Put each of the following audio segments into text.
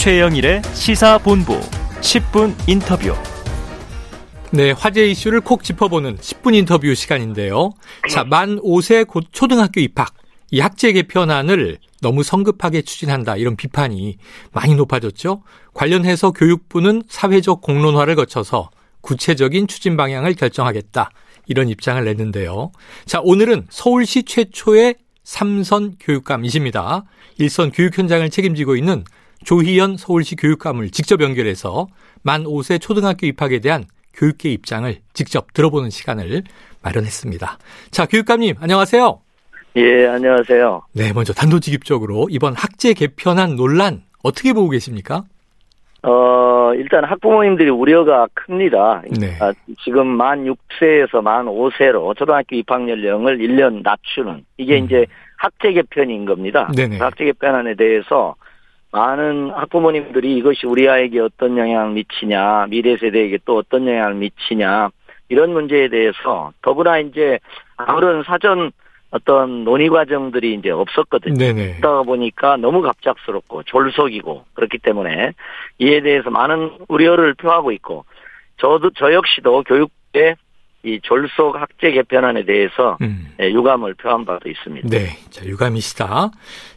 최영일의 시사본부 10분 인터뷰. 네, 화제 이슈를 콕 짚어보는 10분 인터뷰 시간인데요. 자, 만 5세 곧 초등학교 입학. 이 학제 개편안을 너무 성급하게 추진한다. 이런 비판이 많이 높아졌죠. 관련해서 교육부는 사회적 공론화를 거쳐서 구체적인 추진 방향을 결정하겠다. 이런 입장을 냈는데요. 자, 오늘은 서울시 최초의 삼선 교육감이십니다. 일선 교육 현장을 책임지고 있는 조희연 서울시 교육감을 직접 연결해서 만 5세 초등학교 입학에 대한 교육계 입장을 직접 들어보는 시간을 마련했습니다. 자, 교육감님, 안녕하세요. 예, 안녕하세요. 네, 먼저 단도직입적으로 이번 학제 개편안 논란 어떻게 보고 계십니까? 어, 일단 학부모님들이 우려가 큽니다. 네. 아, 지금 만 6세에서 만 5세로 초등학교 입학 연령을 1년 낮추는 이게 음. 이제 학제 개편인 겁니다. 네네. 학제 개편안에 대해서 많은 학부모님들이 이것이 우리 아이에게 어떤 영향을 미치냐, 미래 세대에게 또 어떤 영향을 미치냐, 이런 문제에 대해서 더구나 이제 아무런 사전 어떤 논의 과정들이 이제 없었거든요. 네네. 그러다 보니까 너무 갑작스럽고 졸속이고 그렇기 때문에 이에 대해서 많은 우려를 표하고 있고 저도 저 역시도 교육부의 이 졸속 학제 개편안에 대해서 음. 예, 유감을 표한 바도 있습니다. 네. 자, 유감이시다.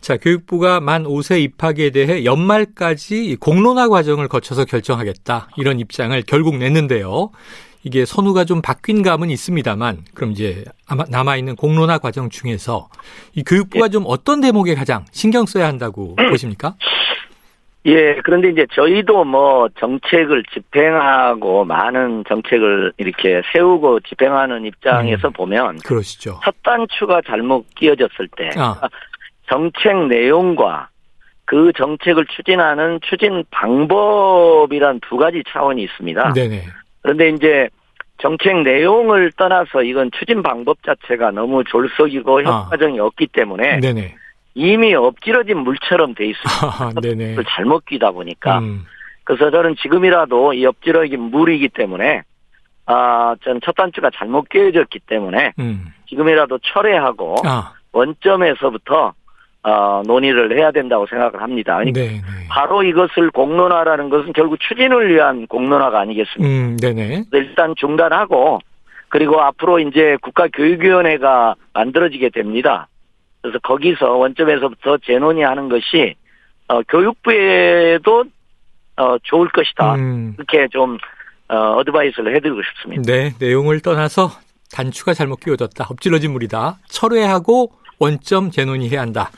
자, 교육부가 만 5세 입학에 대해 연말까지 공론화 과정을 거쳐서 결정하겠다. 이런 입장을 결국 냈는데요. 이게 선우가 좀 바뀐 감은 있습니다만, 그럼 이제 아마 남아 있는 공론화 과정 중에서 이 교육부가 좀 어떤 대목에 가장 신경 써야 한다고 보십니까? 예, 그런데 이제 저희도 뭐 정책을 집행하고 많은 정책을 이렇게 세우고 집행하는 입장에서 음. 보면 그러시죠. 첫 단추가 잘못 끼어졌을 때 아. 정책 내용과 그 정책을 추진하는 추진 방법이란 두 가지 차원이 있습니다. 네네. 그런데 이제 정책 내용을 떠나서 이건 추진 방법 자체가 너무 졸속이고 아. 효과적이 없기 때문에 네네. 이미 엎질러진 물처럼 돼 있습니다. 아, 네네. 잘못 끼다 보니까 음, 그래서 저는 지금이라도 이 엎질러진 물이기 때문에 아 저는 첫 단추가 잘못 끼어졌기 때문에 음. 지금이라도 철회하고 아, 원점에서부터 어, 논의를 해야 된다고 생각을 합니다. 그러니까 네네. 바로 이것을 공론화라는 것은 결국 추진을 위한 공론화가 아니겠습니까? 음, 네네. 일단 중단하고 그리고 앞으로 이제 국가교육위원회가 만들어지게 됩니다. 그래서 거기서 원점에서부터 재논의하는 것이 어, 교육부에도 어, 좋을 것이다. 음. 이렇게 좀 어, 어드바이스를 해드리고 싶습니다. 네, 내용을 떠나서 단추가 잘못 끼워졌다. 엎질러진 물이다. 철회하고 원점 재논의해야 한다.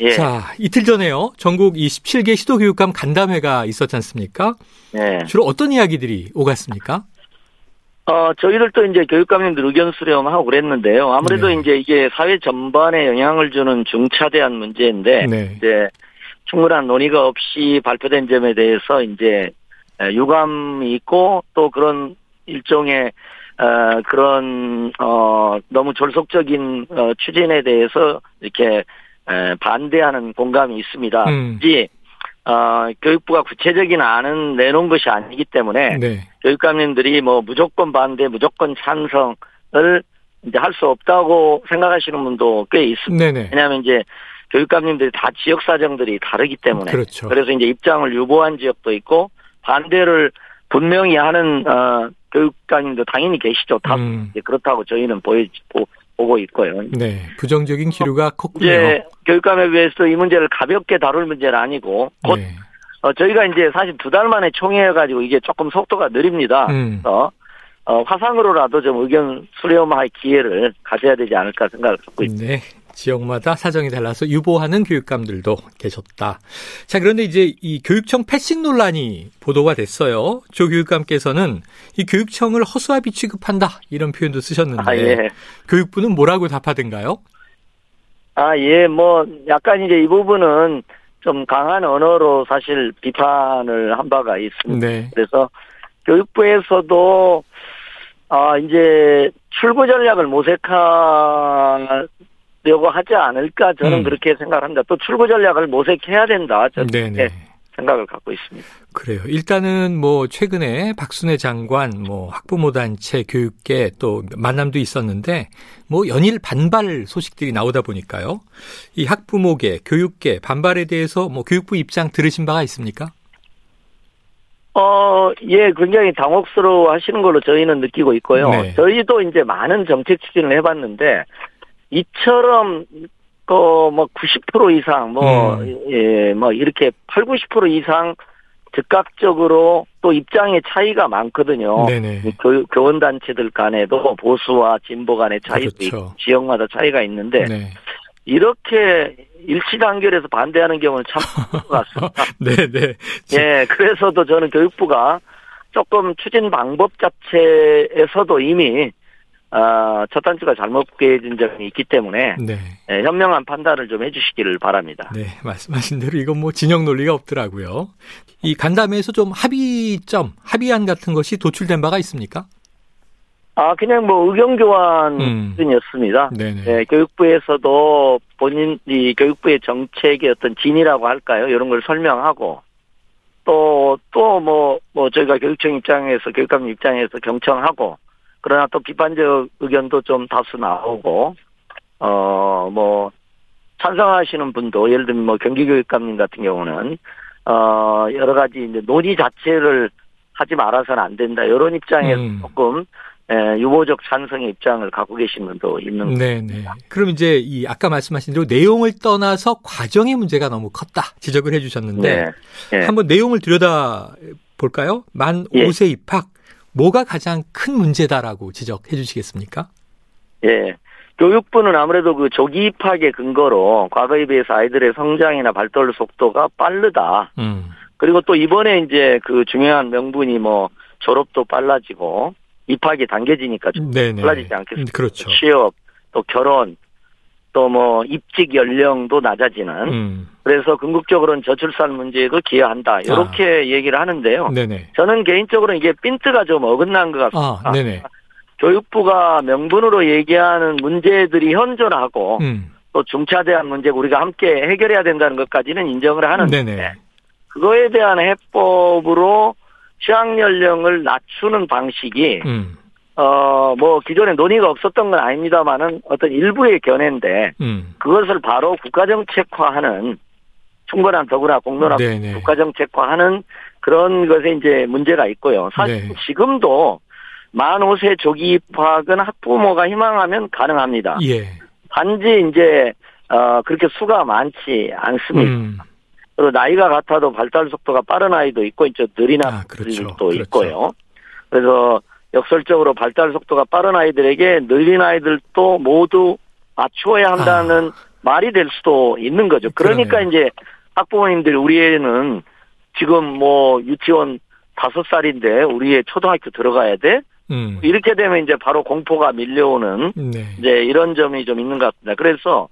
예, 자, 이틀 전에요. 전국 27개 시도교육감 간담회가 있었지 않습니까? 예. 주로 어떤 이야기들이 오갔습니까? 어, 저희들도 이제 교육감님들 의견 수렴하고 그랬는데요. 아무래도 네. 이제 이게 사회 전반에 영향을 주는 중차대한 문제인데, 네. 이제 충분한 논의가 없이 발표된 점에 대해서 이제 에, 유감이 있고 또 그런 일종의 어, 그런 어, 너무 졸속적인 어, 추진에 대해서 이렇게 에, 반대하는 공감이 있습니다. 음. 이 어, 교육부가 구체적인 안은 내놓은 것이 아니기 때문에 네. 교육감님들이 뭐 무조건 반대, 무조건 찬성을 이제 할 수 없다고 생각하시는 분도 꽤 있습니다. 네네. 왜냐하면 이제 교육감님들이 다 지역 사정들이 다르기 때문에 그렇죠. 그래서 이제 입장을 유보한 지역도 있고 반대를 분명히 하는 어, 교육감님도 당연히 계시죠. 다 음. 그렇다고 저희는 보여 보, 보고 있고요. 네. 부정적인 기류가 컸군요. 이제 교육감에 비해서 이 문제를 가볍게 다룰 문제는 아니고 곧 네. 어, 저희가 이제 사실 두 달 만에 총회해가지고 이게 조금 속도가 느립니다. 음. 그래서 어, 화상으로라도 좀 의견 수렴할 기회를 가져야 되지 않을까 생각을 갖고 있습니다. 네. 지역마다 사정이 달라서 유보하는 교육감들도 계셨다. 자, 그런데 이제 이 교육청 패싱 논란이 보도가 됐어요. 조 교육감께서는 이 교육청을 허수아비 취급한다 이런 표현도 쓰셨는데 아, 예. 교육부는 뭐라고 답하던가요? 아, 예, 뭐, 약간 이제 이 부분은 좀 강한 언어로 사실 비판을 한 바가 있습니다. 네. 그래서 교육부에서도, 아, 이제 출구 전략을 모색하 려고 하지 않을까 저는 음. 그렇게 생각합니다. 또 출구 전략을 모색해야 된다. 저는 네네. 그렇게 생각을 갖고 있습니다. 그래요. 일단은 뭐 최근에 박순애 장관, 뭐 학부모 단체, 교육계 또 만남도 있었는데 뭐 연일 반발 소식들이 나오다 보니까요. 이 학부모계, 교육계 반발에 대해서 뭐 교육부 입장 들으신 바가 있습니까? 어, 예, 굉장히 당혹스러워 하시는 걸로 저희는 느끼고 있고요. 네. 저희도 이제 많은 정책 추진을 해봤는데, 이처럼, 그, 뭐, 90% 이상, 뭐, 음. 예, 뭐, 이렇게 8, 90% 이상 즉각적으로 또 입장의 차이가 많거든요. 네네. 교, 교원단체들 간에도 보수와 진보 간의 차이도 그렇죠. 있고, 지역마다 차이가 있는데, 네. 이렇게 일치 단결해서 반대하는 경우는 참 같습니다. 네 네. 예, 그래서도 저는 교육부가 조금 추진 방법 자체에서도 이미 어, 첫 단추가 잘못 깨진 점이 있기 때문에 네. 예, 현명한 판단을 좀 해주시기를 바랍니다. 네, 말씀하신 대로 이건 뭐 진영 논리가 없더라고요. 이 간담회에서 좀 합의점, 합의안 같은 것이 도출된 바가 있습니까? 아, 그냥 뭐 의견 교환 음. 예, 교육부에서도 본인 이 교육부의 정책의 어떤 진이라고 할까요? 이런 걸 설명하고 또 또 뭐뭐 저희가 교육청 입장에서 교육감 입장에서 경청하고 그러나 또 비판적 의견도 좀 다수 나오고 어 뭐 찬성하시는 분도 예를 들면 뭐 경기교육감님 같은 경우는 어 여러 가지 이제 논의 자체를 하지 말아서는 안 된다 이런 입장에서 음. 조금 예, 유보적 찬성의 입장을 갖고 계신 분도 있는 네네. 그럼 이제 이 아까 말씀하신 대로 내용을 떠나서 과정의 문제가 너무 컸다 지적을 해주셨는데 네. 예. 한번 내용을 들여다 볼까요? 만 예. 5세 입학 뭐가 가장 큰 문제다라고 지적해 주시겠습니까? 예. 교육부는 아무래도 그 조기 입학의 근거로 과거에 비해서 아이들의 성장이나 발달 속도가 빠르다. 음. 그리고 또 이번에 이제 그 중요한 명분이 뭐 졸업도 빨라지고 입학이 당겨지니까 좀 네네. 빨라지지 않겠습니까? 음, 그렇죠. 취업, 또 결혼, 또 뭐 입직 연령도 낮아지는. 음. 그래서 궁극적으로는 저출산 문제에도 기여한다. 이렇게 얘기를 하는데요. 네네. 저는 개인적으로 이게 핀트가 좀 어긋난 것 같습니다. 아, 네네. 교육부가 명분으로 얘기하는 문제들이 현존하고 음. 또 중차대한 문제고 우리가 함께 해결해야 된다는 것까지는 인정을 하는데 네네. 그거에 대한 해법으로 취학 연령을 낮추는 방식이 음. 어 뭐 기존에 논의가 없었던 건 아닙니다만은 어떤 일부의 견해인데 음. 그것을 바로 국가정책화하는 충분한 더구나 공론화 네네. 국가정책화하는 그런 것에 이제 문제가 있고요. 사실 네. 지금도 만 5세 조기 입학은 학부모가 희망하면 가능합니다. 예. 단지 이제 어 그렇게 수가 많지 않습니다. 음. 그리고 나이가 같아도 발달 속도가 빠른 아이도 있고 이제 느린 아, 그렇죠. 그렇죠. 있고요. 그래서 역설적으로 발달 속도가 빠른 아이들에게 느린 아이들도 모두 맞추어야 한다는 말이 될 수도 있는 거죠. 그러니까 아. 그러네요. 이제 학부모님들 우리 애는 지금 뭐 유치원 다섯 살인데 우리 애 초등학교 들어가야 돼? 음. 이렇게 되면 이제 바로 공포가 밀려오는 네. 이제 이런 점이 좀 있는 것 같습니다. 그래서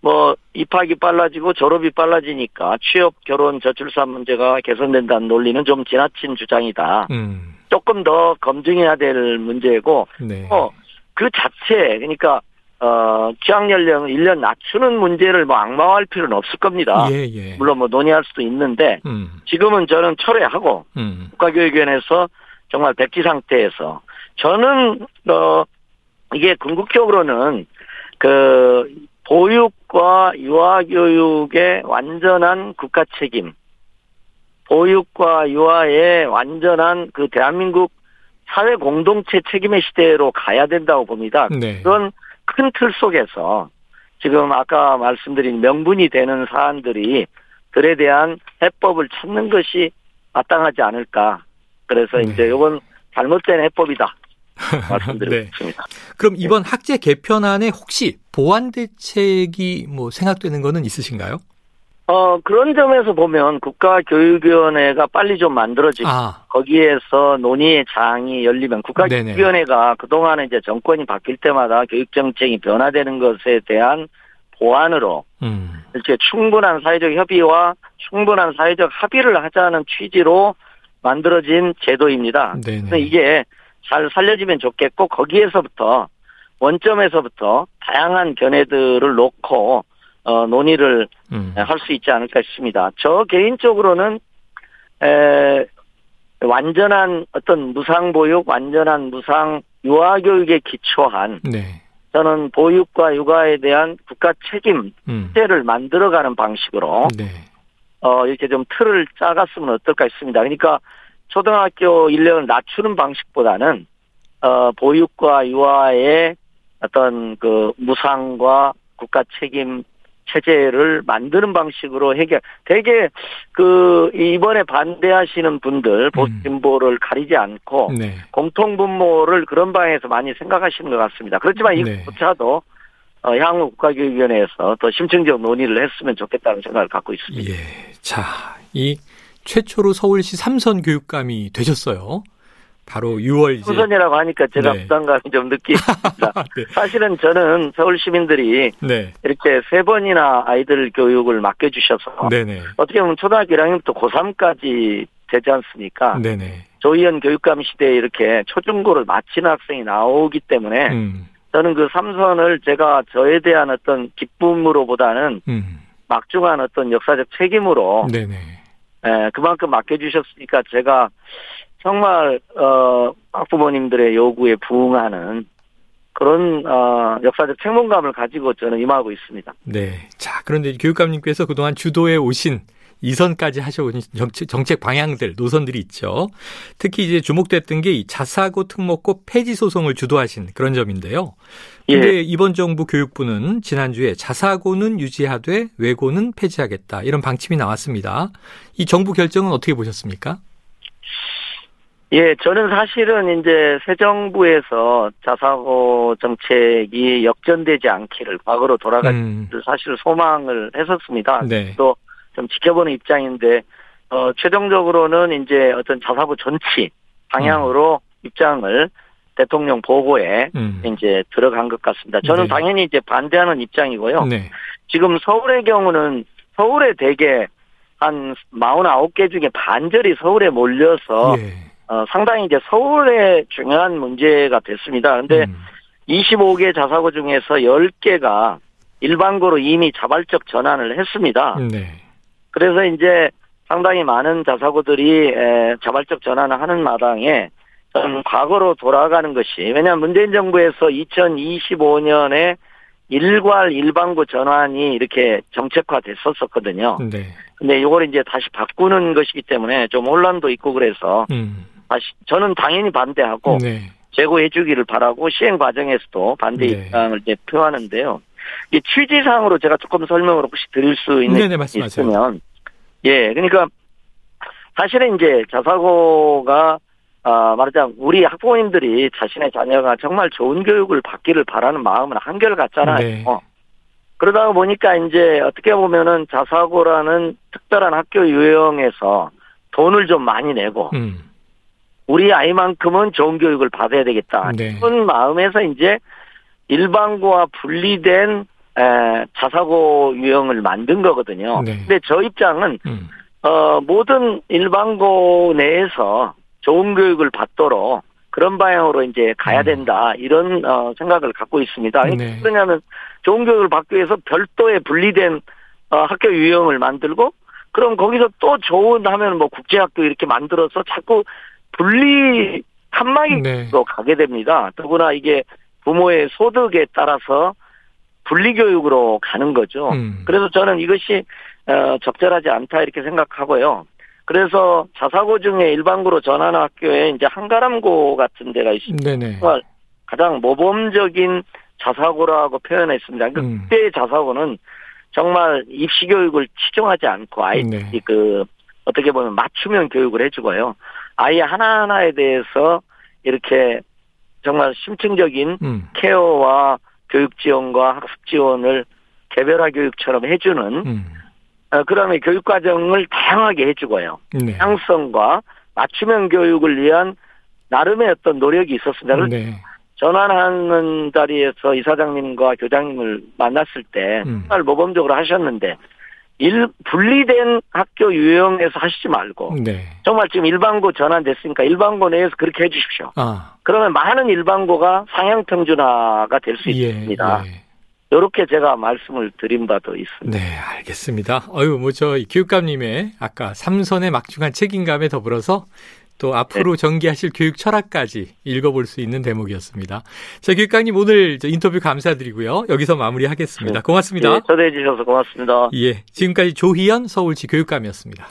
뭐 입학이 빨라지고 졸업이 빨라지니까 취업, 결혼, 저출산 문제가 개선된다는 논리는 좀 지나친 주장이다. 음. 조금 더 검증해야 될 문제고 네. 어, 그 자체 그러니까 어 취학 연령을 1년 낮추는 문제를 뭐 악마화할 필요는 없을 겁니다. 예, 예. 물론 뭐 논의할 수도 있는데 음. 지금은 저는 철회하고 음. 국가교육위원회에서 정말 백지 상태에서 저는 어 이게 궁극적으로는 그 보육과 유아교육의 완전한 국가 책임, 보육과 유아의 완전한 그 대한민국 사회 공동체 책임의 시대로 가야 된다고 봅니다. 네. 그런 큰 틀 속에서 지금 아까 말씀드린 명분이 되는 사안들이 들에 대한 해법을 찾는 것이 마땅하지 않을까. 그래서 네. 이제 이건 잘못된 해법이다. 말씀드리고 네. 그럼 이번 학제 개편안에 혹시 보완 대책이 뭐 생각되는 거는 있으신가요? 어, 그런 점에서 보면 국가교육위원회가 빨리 좀 만들어지고 아, 거기에서 논의의 장이 열리면. 국가교육위원회가 그동안에 이제 정권이 바뀔 때마다 교육정책이 변화되는 것에 대한 보완으로 음. 이렇게 충분한 사회적 협의와 충분한 사회적 합의를 하자는 취지로 만들어진 제도입니다. 네네. 그래서 이게 잘 살려지면 좋겠고 거기에서부터 원점에서부터 다양한 견해들을 놓고 어, 논의를 음. 할수 있지 않을까 싶습니다. 저 개인적으로는 에, 완전한 어떤 무상 보육, 완전한 무상 유아 교육에 기초한 네. 저는 보육과 육아에 대한 국가 책임 음. 체를 만들어가는 방식으로 네. 어 이렇게 좀 틀을 짜갔으면 어떨까 싶습니다. 그러니까 초등학교 인력을 낮추는 방식보다는 어, 보육과 유아의 어떤 그 무상과 국가 책임 체제를 만드는 방식으로 해결. 되게 그 이번에 반대하시는 분들 보수진보를 가리지 않고 네. 공통분모를 그런 방향에서 많이 생각하시는 것 같습니다. 그렇지만 네. 이것조차도 어, 향후 국가교육위원회에서 더 심층적 논의를 했으면 좋겠다는 생각을 갖고 있습니다. 예. 자, 이 최초로 서울시 삼선 교육감이 되셨어요. 바로 6월 이제 후선이라고 하니까 제가 네. 부담감이 좀 느끼습니다. 네. 사실은 저는 서울 시민들이 네. 이렇게 세 번이나 아이들 교육을 맡겨주셔서 네네. 어떻게 보면 초등학교 1학년부터 고3까지 되지 않습니까? 네네. 조희연 교육감 시대에 이렇게 초중고를 마치는 학생이 나오기 때문에 음. 저는 그 삼선을 제가 저에 대한 어떤 기쁨으로보다는 음. 막중한 어떤 역사적 책임으로 네네. 에, 그만큼 맡겨주셨으니까 제가 정말 어, 학부모님들의 요구에 부응하는 그런 어, 역사적 책임감을 가지고 저는 임하고 있습니다. 네. 자, 그런데 이 교육감님께서 그동안 주도해 오신 이선까지 하셔온 정책, 정책 방향들, 노선들이 있죠. 특히 이제 주목됐던 게 이 자사고 특목고 폐지 소송을 주도하신 그런 점인데요. 근데 예. 이번 정부 교육부는 지난주에 자사고는 유지하되 외고는 폐지하겠다. 이런 방침이 나왔습니다. 이 정부 결정은 어떻게 보셨습니까? 예, 저는 사실은 이제 새 정부에서 자사고 정책이 역전되지 않기를 과거로 돌아가기를 음, 사실 소망을 했었습니다. 네. 또좀 지켜보는 입장인데 어 최종적으로는 이제 어떤 자사고 전치 방향으로 입장을 대통령 보고에 음, 이제 들어간 것 같습니다. 저는 네. 당연히 이제 반대하는 입장이고요. 네. 지금 서울의 경우는 서울에 대개 한 49개 중에 반절이 서울에 몰려서 예. 어, 상당히 이제 서울의 중요한 문제가 됐습니다. 근데 음, 25개 자사고 중에서 10개가 일반고로 이미 자발적 전환을 했습니다. 네. 그래서 이제 상당히 많은 자사고들이 에, 자발적 전환을 하는 마당에 좀 과거로 돌아가는 것이 왜냐하면 문재인 정부에서 2025년에 일괄 일반고 전환이 이렇게 정책화됐었었거든요. 네. 근데 이걸 이제 다시 바꾸는 것이기 때문에 좀 혼란도 있고 그래서 음, 다시 저는 당연히 반대하고 네. 제고해 주기를 바라고 시행 과정에서도 반대 네. 입장을 이제 표하는데요. 이 취지상으로 제가 조금 설명을 혹시 드릴 수 있는 네네, 게 말씀하세요. 있으면 예, 그러니까 사실은 이제 자사고가 아, 말하자면 우리 학부모님들이 자신의 자녀가 정말 좋은 교육을 받기를 바라는 마음은 한결 같잖아요. 네. 어. 그러다 보니까 이제 어떻게 보면은 자사고라는 특별한 학교 유형에서 돈을 좀 많이 내고 음, 우리 아이만큼은 좋은 교육을 받아야 되겠다. 네. 그런 마음에서 이제 일반고와 분리된 에, 자사고 유형을 만든 거거든요. 네. 근데 저 입장은 음, 어, 모든 일반고 내에서 좋은 교육을 받도록 그런 방향으로 이제 가야 음. 된다 이런 어, 생각을 갖고 있습니다. 네. 그러냐면 좋은 교육을 받기 위해서 별도의 분리된 어, 학교 유형을 만들고 그럼 거기서 또 좋은 하면 뭐 국제학교 이렇게 만들어서 자꾸 분리 칸막이로 네. 가게 됩니다. 더구나 이게 부모의 소득에 따라서 분리교육으로 가는 거죠. 음. 그래서 저는 이것이 어, 적절하지 않다 이렇게 생각하고요. 그래서 자사고 중에 일반고로 전환 학교에 이제 한가람고 같은 데가 있습니다. 네네. 정말 가장 모범적인 자사고라고 표현했습니다. 음. 그때의 자사고는 정말 입시 교육을 치중하지 않고 아이 네. 그 어떻게 보면 맞춤형 교육을 해주고요. 아이 하나하나에 대해서 이렇게 정말 심층적인 음, 케어와 교육 지원과 학습 지원을 개별화 교육처럼 해주는 음, 어, 그다음에 교육 과정을 다양하게 해주고요. 네. 다양성과 맞춤형 교육을 위한 나름의 어떤 노력이 있었습니다. 네. 전환하는 자리에서 이사장님과 교장님을 만났을 때 음. 정말 모범적으로 하셨는데 일 분리된 학교 유형에서 하시지 말고 네. 정말 지금 일반고 전환됐으니까 일반고 내에서 그렇게 해주십시오. 아, 그러면 많은 일반고가 상향 평준화가 될수 예, 있습니다. 예. 이렇게 제가 말씀을 드린 바도 있습니다. 네, 알겠습니다. 어유, 뭐, 저, 이 교육감님의 아까 삼선의 막중한 책임감에 더불어서 또 앞으로 전개하실 교육 철학까지 읽어볼 수 있는 대목이었습니다. 자, 교육감님 오늘 저 인터뷰 감사드리고요. 여기서 마무리하겠습니다. 고맙습니다. 예, 초대해 주셔서 고맙습니다. 예, 지금까지 조희연 서울시 교육감이었습니다.